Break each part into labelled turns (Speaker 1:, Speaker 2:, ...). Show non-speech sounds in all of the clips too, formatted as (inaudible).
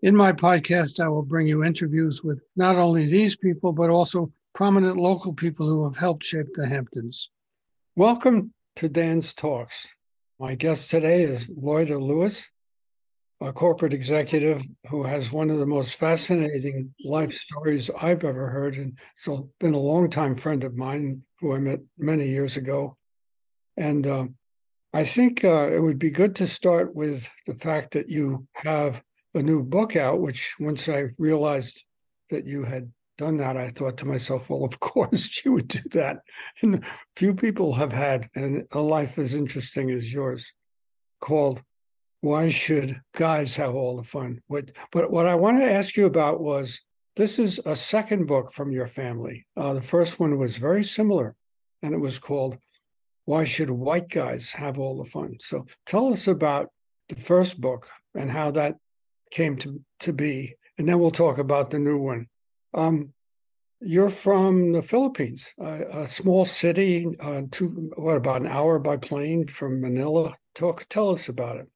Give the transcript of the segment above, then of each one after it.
Speaker 1: In my podcast, I will bring you interviews with not only these people, but also prominent local people who have helped shape the Hamptons. Welcome to Dan's Talks. My guest today is Loida Lewis, a corporate executive who has one of the most fascinating life stories I've ever heard. And so been a longtime friend of mine who I met many years ago. And uh, I think uh, it would be good to start with the fact that you have a new book out, which once I realized that you had done that, I thought to myself, well, of (laughs) course you would do that. And few people have had an, a life as interesting as yours called Why Should Guys Have All the Fun? What, but what I want to ask you about was this is a second book from your family. Uh, the first one was very similar, and it was called Why Should White Guys Have All the Fun? So tell us about the first book and how that came to, to be. And then we'll talk about the new one. Um, you're from the Philippines, a, a small city, uh, two, what, about an hour by plane from Manila. Talk, tell us about it.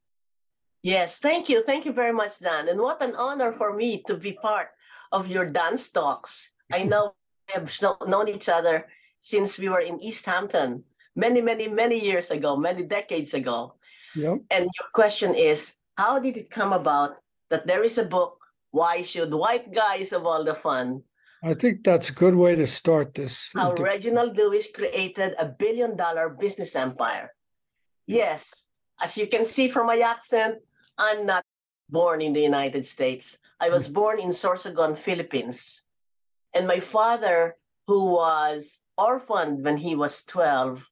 Speaker 2: Yes, thank you. Thank you very much, Dan. And what an honor for me to be part of your Dan's Talks. I (laughs) know we have known each other since we were in East Hampton many, many, many years ago, many decades ago. Yep. And your question is, how did it come about that there is a book, Why Should White Guys Have All the Fun?
Speaker 1: I think that's a good way to start this.
Speaker 2: How Reginald Lewis created a billion dollar business empire. Yes, as you can see from my accent, I'm not born in the United States. I was hmm. born in Sorsogon, Philippines. And my father, who was orphaned when he was 12,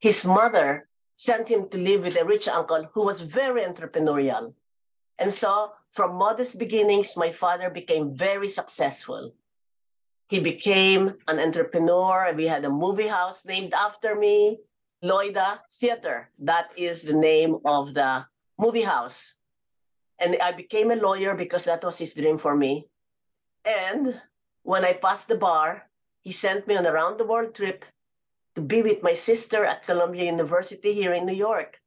Speaker 2: his mother sent him to live with a rich uncle who was very entrepreneurial. And so from modest beginnings, my father became very successful. He became an entrepreneur. We had a movie house named after me, Loida Theater. That is the name of the movie house. And I became a lawyer because that was his dream for me. And when I passed the bar, he sent me on a round the world trip to be with my sister at Columbia University here in New York.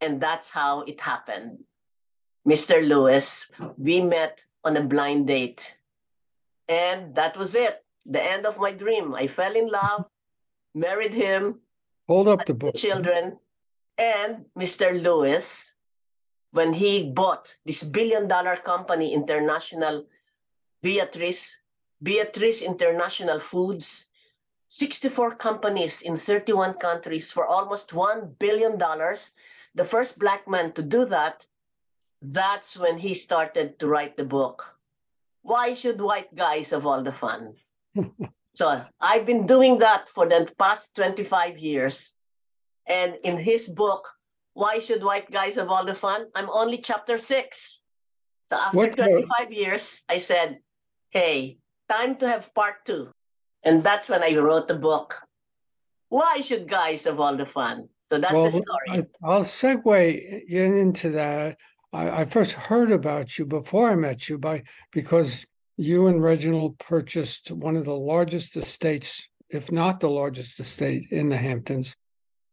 Speaker 2: And that's how it happened. Mr. Lewis, we met on a blind date. And that was it. The end of my dream. I fell in love, married him.
Speaker 1: Hold up the book.
Speaker 2: Children. And Mr. Lewis, when he bought this billion dollar company, International Beatrice, Beatrice International Foods, 64 companies in 31 countries for almost $1 billion. The first black man to do that that's when he started to write the book. Why should white guys have all the fun? (laughs) so I've been doing that for the past 25 years. And in his book, Why Should White Guys Have All the Fun? I'm only chapter six. So after what 25 the... years, I said, hey, time to have part two. And that's when I wrote the book. Why should guys have all the fun? So that's well, the story.
Speaker 1: I'll segue into that. I, I first heard about you before I met you by because you and Reginald purchased one of the largest estates, if not the largest estate in the Hamptons,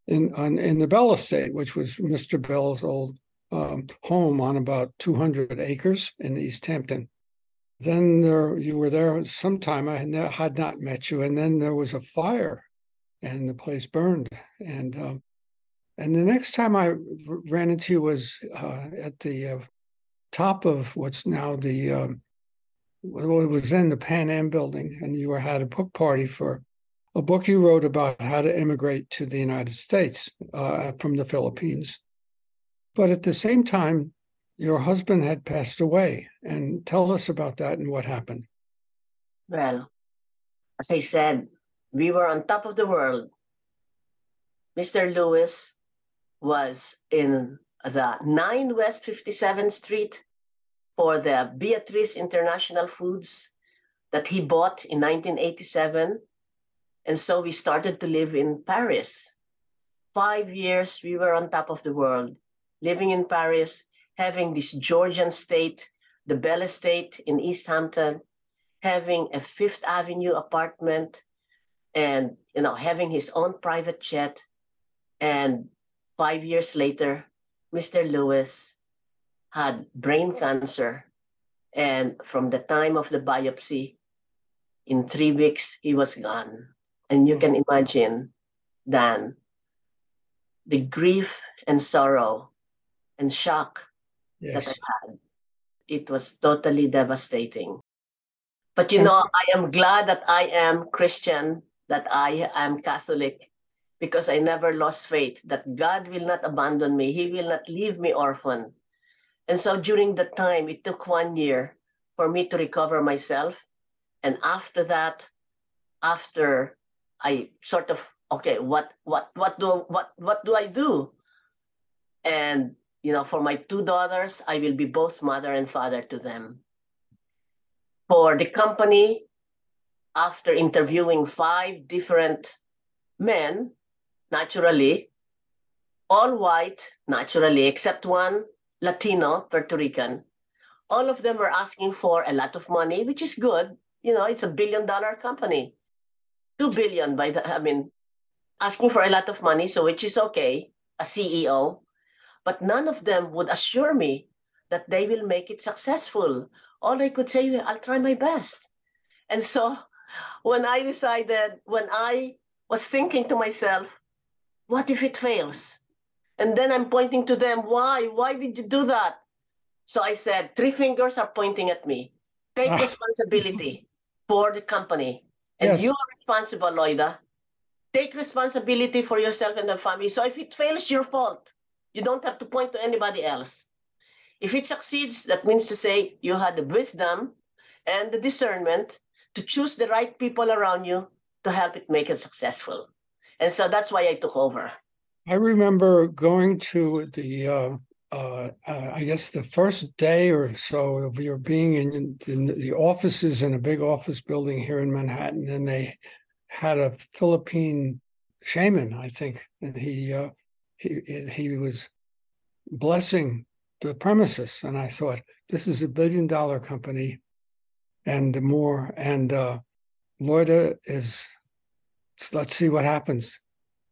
Speaker 1: in on, in the Bell Estate, which was Mr. Bell's old um, home on about 200 acres in East Hampton. Then there, you were there sometime. I had, had not met you, and then there was a fire, and the place burned. And um, and the next time I ran into you was uh, at the uh, top of what's now the, um, well, it was then the Pan Am building, and you were had a book party for a book you wrote about how to immigrate to the United States uh, from the Philippines. But at the same time, your husband had passed away. And tell us about that and what happened.
Speaker 2: Well, as I said, we were on top of the world. Mr. Lewis was in the 9 West 57th Street for the Beatrice International Foods. that he bought in 1987. And so we started to live in Paris. Five years we were on top of the world, living in Paris, having this Georgian state, the Bell Estate in East Hampton, having a Fifth Avenue apartment, and you know having his own private jet. And five years later, Mr. Lewis had brain cancer. And from the time of the biopsy, in three weeks, he was gone. And you can imagine, Dan, the grief and sorrow and shock yes. that I had. It was totally devastating. But you know, I am glad that I am Christian, that I am Catholic, because I never lost faith that God will not abandon me. He will not leave me orphan. And so during that time, it took one year for me to recover myself. And after that, after I sort of okay, what what what do what what do I do? And you know, for my two daughters, I will be both mother and father to them. For the company, after interviewing five different men, naturally, all white, naturally, except one Latino, Puerto Rican. All of them were asking for a lot of money, which is good. You know, it's a billion dollar company. Two billion by the, I mean, asking for a lot of money, so which is okay, a CEO. But none of them would assure me that they will make it successful. All I could say, I'll try my best. And so when I decided, when I was thinking to myself, what if it fails? And then I'm pointing to them, why? Why did you do that? So I said, three fingers are pointing at me. Take ah. responsibility for the company. And yes. you are responsible, Loida. Take responsibility for yourself and the family. So if it fails, your fault. You don't have to point to anybody else. If it succeeds, that means to say you had the wisdom and the discernment to choose the right people around you to help it make it successful. And so that's why I took over.
Speaker 1: I remember going to the, uh, uh, uh, I guess the first day or so of your being in, in, the offices in a big office building here in Manhattan, and they had a Philippine shaman, I think, and he uh, he he was blessing the premises, and I thought this is a billion dollar company, and more, and uh, Loida is. Let's see what happens.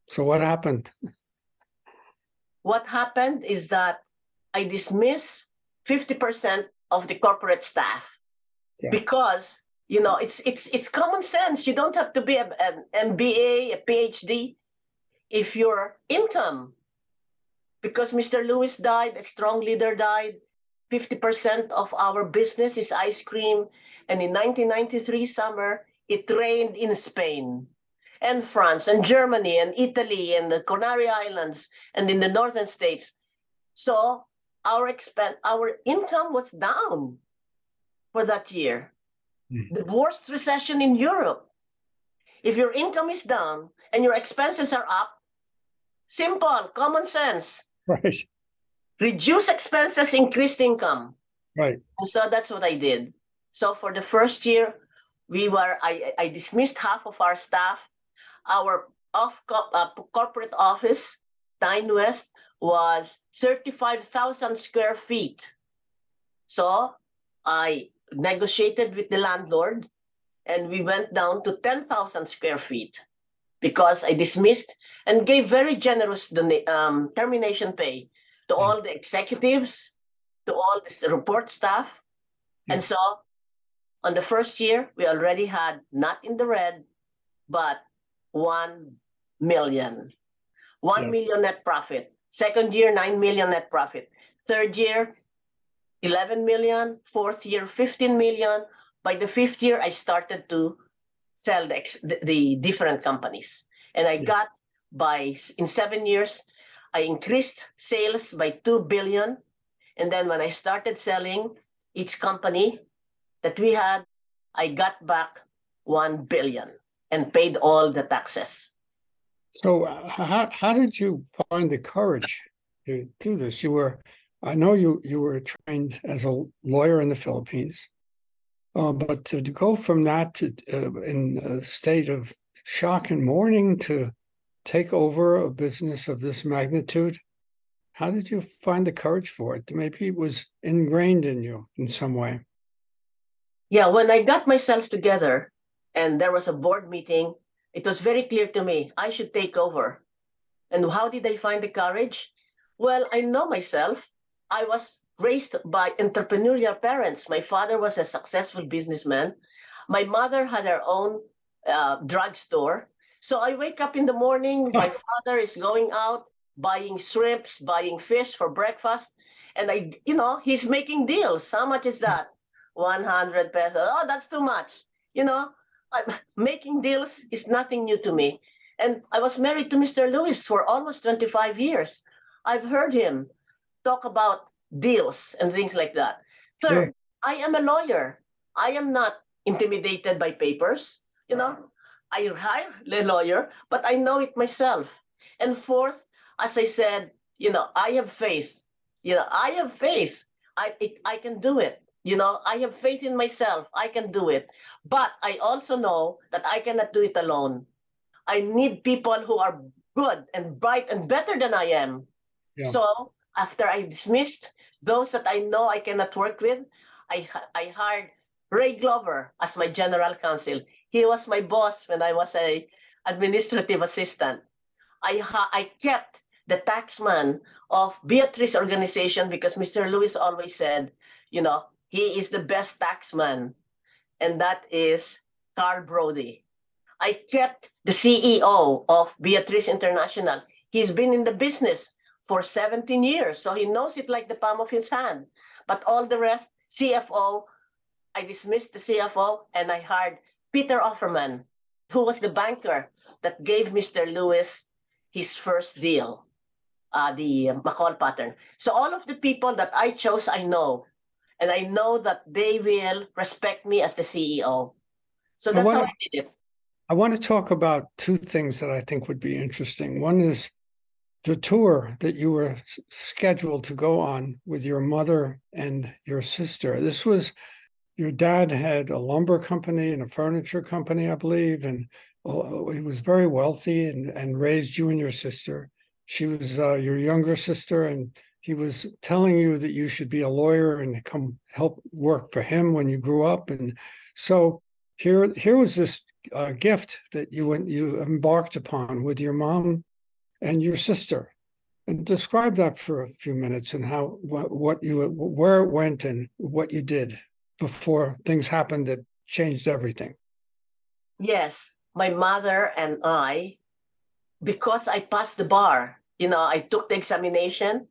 Speaker 1: So what happened? (laughs)
Speaker 2: what happened is that I dismiss 50% of the corporate staff yeah. because you know it's it's it's common sense you don't have to be a, an MBA a PhD if your income because Mr. Lewis died a strong leader died 50% of our business is ice cream and in 1993 summer it rained in Spain and France and Germany and Italy and the Canary Islands and in the northern states. So our expen- our income was down for that year. Mm. The worst recession in Europe. If your income is down and your expenses are up, simple, common sense.
Speaker 1: Right.
Speaker 2: Reduce expenses, increase income.
Speaker 1: Right.
Speaker 2: And so that's what I did. So for the first year, we were I, I dismissed half of our staff our off uh, corporate office, Nine West, was 35,000 square feet. So I negotiated with the landlord and we went down to 10,000 square feet because I dismissed and gave very generous um, termination pay to all the executives, to all the report staff. And so on the first year, we already had not in the red, but 1 million. One yeah. million net profit. Second year, 9 million net profit. Third year, 11 million. Fourth year, 15 million. By the fifth year, I started to sell the, the, the different companies. And I yeah. got by, in seven years, I increased sales by 2 billion. And then when I started selling each company that we had, I got back 1 billion and paid all the taxes.
Speaker 1: So uh, how how did you find the courage to do this? You were, I know you you were trained as a lawyer in the Philippines, Uh, but to go from that to uh, in a state of shock and mourning to take over a business of this magnitude, how did you find the courage for it? Maybe it was ingrained in you in some way.
Speaker 2: Yeah, when I got myself together and there was a board meeting, it was very clear to me I should take over. And how did I find the courage? Well, I know myself. I was raised by entrepreneurial parents. My father was a successful businessman. My mother had her own uh, drugstore. So I wake up in the morning, my (laughs) father is going out buying shrimps, buying fish for breakfast. And I, you know, he's making deals. How much is that? (laughs) 100 pesos. Oh, that's too much. You know, I, (laughs) making deals is nothing new to me. And I was married to Mr. Lewis for almost 25 years. I've heard him talk about deals and things like that. Sir, yeah. I am a lawyer. I am not intimidated by papers. You know, I hire a lawyer, but I know it myself. And fourth, as I said, you know, I have faith. You know, I have faith. I it, I can do it. You know, I have faith in myself. I can do it. But I also know that I cannot do it alone. I need people who are good and bright and better than I am. Yeah. So after I dismissed those that I know I cannot work with, I, I hired Ray Glover as my general counsel. He was my boss when I was a administrative assistant. I, I kept the taxman of Beatrice organization because Mr. Lewis always said, you know, he is the best taxman, and that is Carl Brody. I kept the CEO of Beatrice International. He's been in the business for 17 years, so he knows it like the palm of his hand. But all the rest, CFO, I dismissed the CFO and I hired Peter Offerman, who was the banker that gave Mr. Lewis his first deal, uh, the McCall pattern. So all of the people that I chose, I know. And I know that they will respect me as the CEO. So that's I wanna, how I did it.
Speaker 1: I want to talk about two things that I think would be interesting. One is the tour that you were scheduled to go on with your mother and your sister. This was your dad had a lumber company and a furniture company, I believe, and oh, he was very wealthy and, and raised you and your sister. She was uh, your younger sister, and he was telling you that you should be a lawyer and come help work for him when you grew up. And so here here was this uh, gift that you went you embarked upon with your mom and your sister. And describe that for a few minutes and how what, what you where it went and what you did before things happened that changed everything.
Speaker 2: Yes my mother and i because i passed the bar you know i took the examination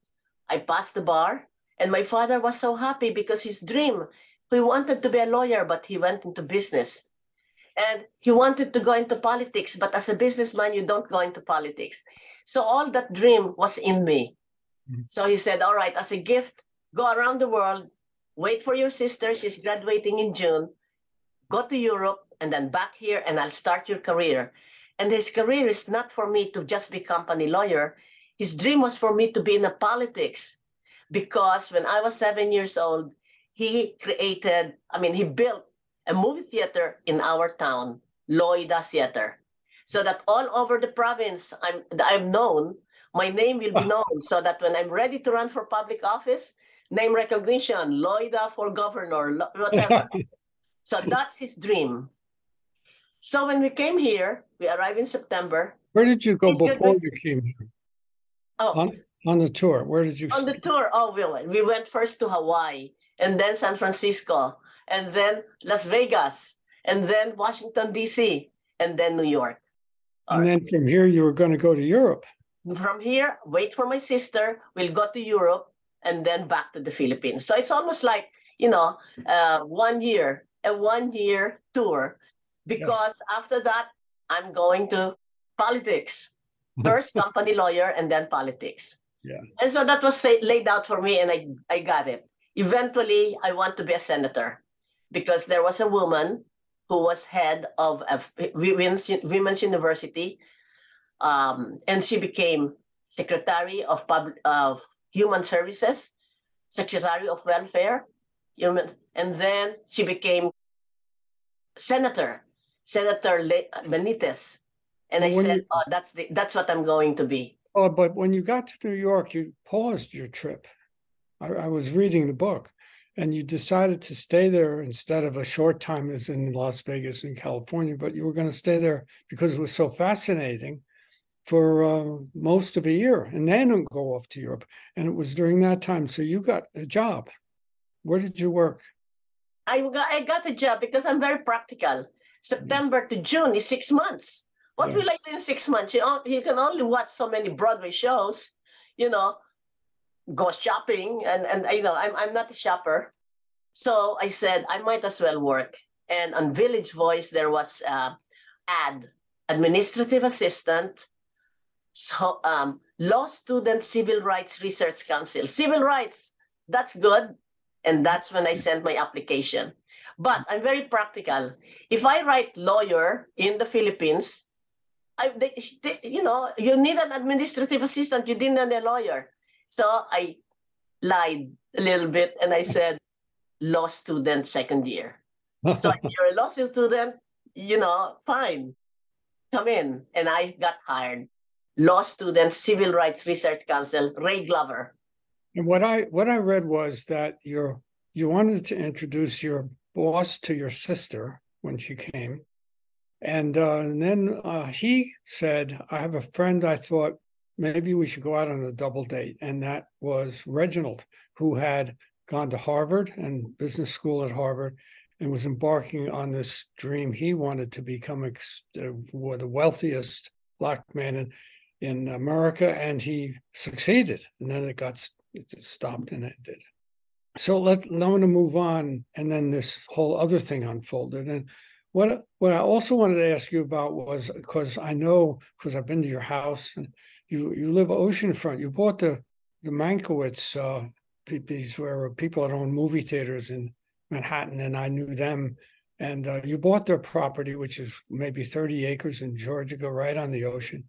Speaker 2: I passed the bar, and my father was so happy because his dream, he wanted to be a lawyer, but he went into business. And he wanted to go into politics, but as a businessman, you don't go into politics. So all that dream was in me. Mm-hmm. So he said, All right, as a gift, go around the world, wait for your sister. She's graduating in June. Go to Europe and then back here, and I'll start your career. And his career is not for me to just be company lawyer. His dream was for me to be in the politics because when I was seven years old, he created, I mean, he built a movie theater in our town, Loida Theater, so that all over the province I'm, I'm known, my name will be known, so that when I'm ready to run for public office, name recognition, Loida for governor, whatever. (laughs) so that's his dream. So when we came here, we arrived in September.
Speaker 1: Where did you go before you came here? Oh. On, on the tour, where did you?
Speaker 2: On the tour, oh, we went. We went first to Hawaii, and then San Francisco, and then Las Vegas, and then Washington D.C., and then New York.
Speaker 1: And then from here, you were going to go to Europe.
Speaker 2: From here, wait for my sister. We'll go to Europe, and then back to the Philippines. So it's almost like you know, uh, one year, a one-year tour, because yes. after that, I'm going to politics (laughs) first company lawyer and then politics.
Speaker 1: Yeah.
Speaker 2: And so that was say, laid out for me and I, I got it. Eventually, I want to be a senator because there was a woman who was head of a women's, women's university um, and she became secretary of, public, of human services, secretary of welfare, human, and then she became senator, Senator Le- Benitez. And I said,
Speaker 1: you-
Speaker 2: oh, that's the, that's what I'm going to be.
Speaker 1: Oh, but when you got to New York, you paused your trip. I, I was reading the book, and you decided to stay there instead of a short time as in Las Vegas in California. But you were going to stay there because it was so fascinating for uh, most of a year, and then go off to Europe. And it was during that time, so you got a job. Where did you work?
Speaker 2: I got, I got a job because I'm very practical. September to June is six months. What
Speaker 1: Yeah.
Speaker 2: will I do in six months? You, on- you can only watch so many Broadway shows, you know, go shopping, and and you know, I'm I'm not a shopper, so I said I might as well work. And on Village Voice there was uh, ad administrative assistant, so um, law student civil rights research council, civil rights. That's good, and that's when I sent my application. But I'm very practical. If I write lawyer in the Philippines, I, they, they- you know, you need an administrative assistant. You didn't need a lawyer. So I lied a little bit and I said, law student second year. So if you're a law student, you know, fine, come in. And I got hired. Law student, Civil Rights Research Council, Ray Glover.
Speaker 1: And what I what I read was that your you wanted to introduce your boss to your sister when she came, and, uh, and then uh, he said, "I have a friend. I thought maybe we should go out on a double date," and that was Reginald, who had gone to Harvard and business school at Harvard, and was embarking on this dream. He wanted to become ex- uh, the wealthiest black man in in America, and he succeeded. And then it got it stopped and ended. So let I want to move on, and then this whole other thing unfolded. And what what I also wanted to ask you about was because I know because I've been to your house and you you live oceanfront. You bought the the Mankiewicz uh, these were people that own movie theaters in Manhattan, and I knew them. And uh, you bought their property, which is maybe 30 acres in Georgia, right on the ocean.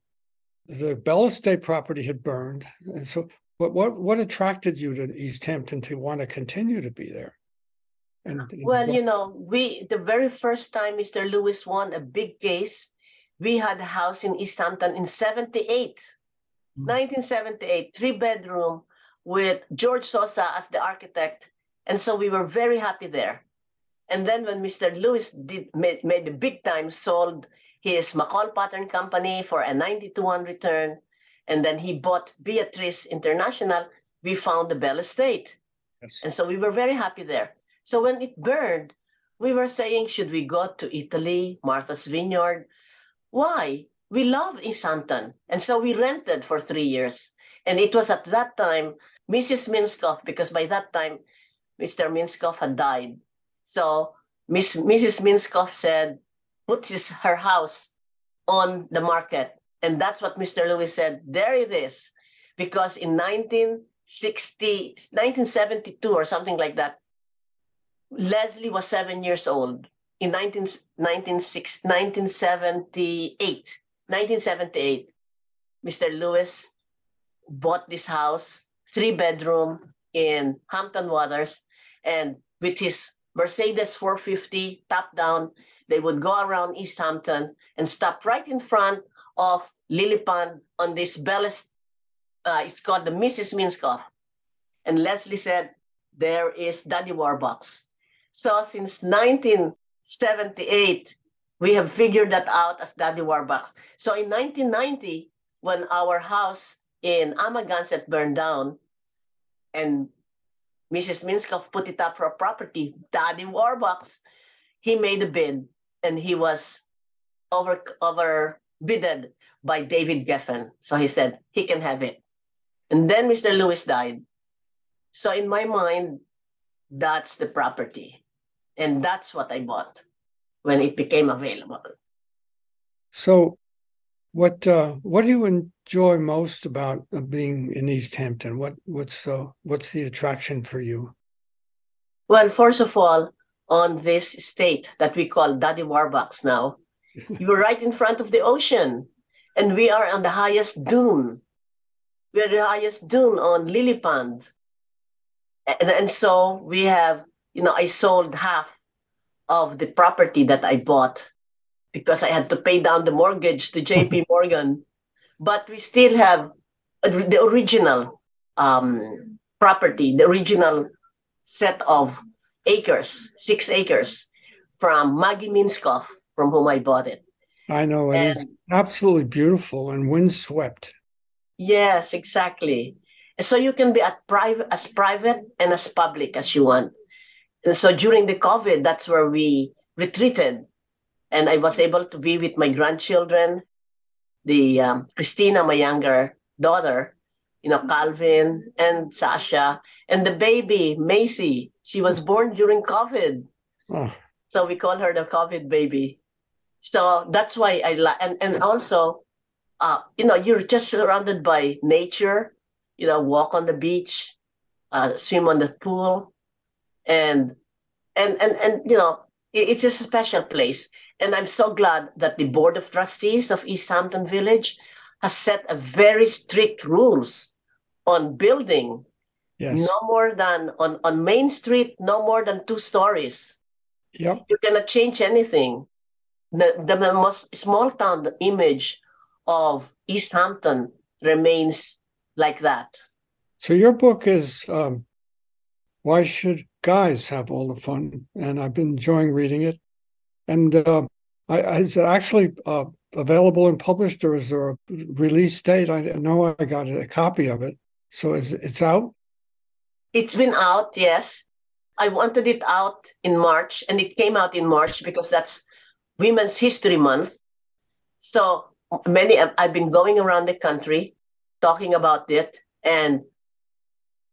Speaker 1: The Bell Estate property had burned, and so what what what attracted you to East Hampton to want to continue to be there? And and
Speaker 2: Well, you know, we the very first time Mr. Lewis won a big case, we had a house in East Hampton in 78,
Speaker 1: Mm.
Speaker 2: 1978, three bedroom with George Sosa as the architect. And so we were very happy there. And then when Mr. Lewis did made, made the big time, sold his McCall Pattern Company for a 92-1 return, and then he bought Beatrice International, we found the Bell Estate.
Speaker 1: yes.
Speaker 2: And so we were very happy there. So when it burned, we were saying, should we go to Italy, Martha's Vineyard? Why? We love Hampton. And so we rented for three years. And it was at that time, Mrs. Minskoff, because by that time, Mr. Minskoff had died. So Miss, Mrs. Minskoff said, put his, her house on the market. And that's what Mr. Lewis said. There it is. Because in 1960, 1972 or something like that, Leslie was seven years old in 19, 1906 1978. 1978, Mr. Lewis bought this house, three bedroom in Hampton Waters, and with his Mercedes 450 top down, they would go around East Hampton and stop right in front of Lily Pond on this Bellis. Uh, it's called the Mrs. Minskoff. And Leslie said, there is Daddy Warbucks. So since 1978, we have figured that out as Daddy Warbucks. So in 1990, when our house in Amagansett burned down, and Mrs. Minskoff put it up for a property, Daddy Warbucks, he made a bid, and he was over overbidded by David Geffen. So he said he can have it. And then Mr. Lewis died. So in my mind, that's the property. And that's what I bought when it became available.
Speaker 1: So, what uh, what do you enjoy most about uh, being in East Hampton? What what's uh, what's the attraction for you?
Speaker 2: Well, first of all, on this state that we call Daddy Warbucks now, (laughs) you're right in front of the ocean. And we are on the highest dune. We're the highest dune on Lily Pond. And, and so we have, you know, I sold half of the property that I bought because I had to pay down the mortgage to (laughs) JP Morgan. but we still have the original um, property, the original set of acres, six acres from Maggie Minskoff, from whom I bought it.
Speaker 1: I know and, is absolutely beautiful and windswept.
Speaker 2: Yes, exactly. So you can be at private as private and as public as you want. And so during the COVID, that's where we retreated. And I was able to be with my grandchildren, the um, Christina, my younger daughter, you know, Calvin and Sasha, and the baby, Macy. She was born during COVID. Oh. So we call her the COVID baby. So that's why I like, and, and also, uh, you know, you're just surrounded by nature, you know, walk on the beach, uh, swim on the pool, and, and, and, and, you know, it, it's just a special place. And I'm so glad that the Board of Trustees of East Hampton Village has set a very strict rules on building. Yes. No more than on, on Main Street, no more than two stories.
Speaker 1: Yep.
Speaker 2: You cannot change anything. The, the most small town image of East Hampton remains like that.
Speaker 1: So your book is um, Why Should Guys Have All the Fun? And I've been enjoying reading it. And uh, I, is it actually uh, available and published, or is there a release date? I know I got a copy of it. So is it's out?
Speaker 2: It's been out, yes. I wanted it out in March, and it came out in March because that's Women's History Month. So many I've been going around the country talking about it, and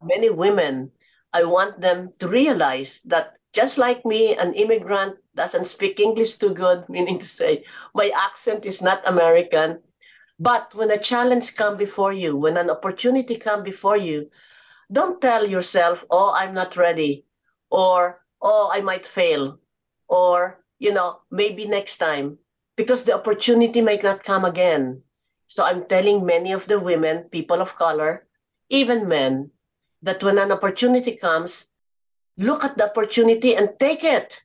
Speaker 2: many women. I want them to realize that just like me, an immigrant doesn't speak English too good, (laughs) meaning to say my accent is not American. But when a challenge come before you, when an opportunity come before you, don't tell yourself, "Oh, I'm not ready," or "Oh, I might fail," or you know, maybe next time, because the opportunity may not come again. So I'm telling many of the women, people of color, even men, that when an opportunity comes, look at the opportunity and take it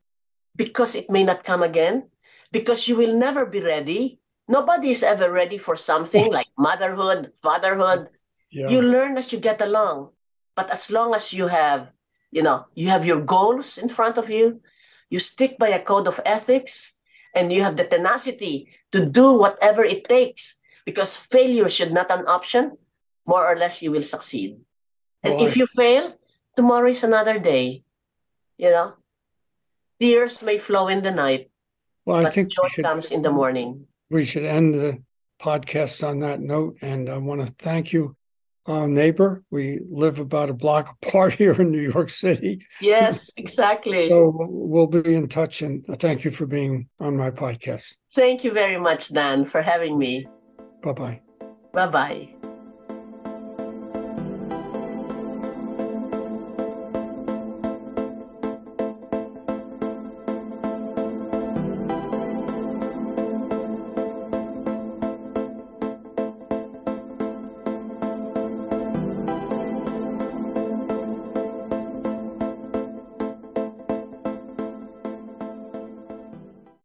Speaker 2: because it may not come again, because you will never be ready. Nobody is ever ready for something like motherhood, fatherhood. Yeah. You learn as you get along. But as long as you have, you know, you have your goals in front of you, you stick by a code of ethics, and you have the tenacity to do whatever it takes because failure should not an option, more or less you will succeed. And if you fail, tomorrow is another day. You know, tears may flow in the night, well, I think joy should, comes in the morning.
Speaker 1: We should end the podcast on that note, and I want to thank you, uh, neighbor. We live about a block (laughs) apart here in New York City.
Speaker 2: Yes, exactly.
Speaker 1: so we'll be in touch, and thank you for being on my podcast.
Speaker 2: Thank you very much, Dan, for having me.
Speaker 1: Bye bye.
Speaker 2: Bye bye.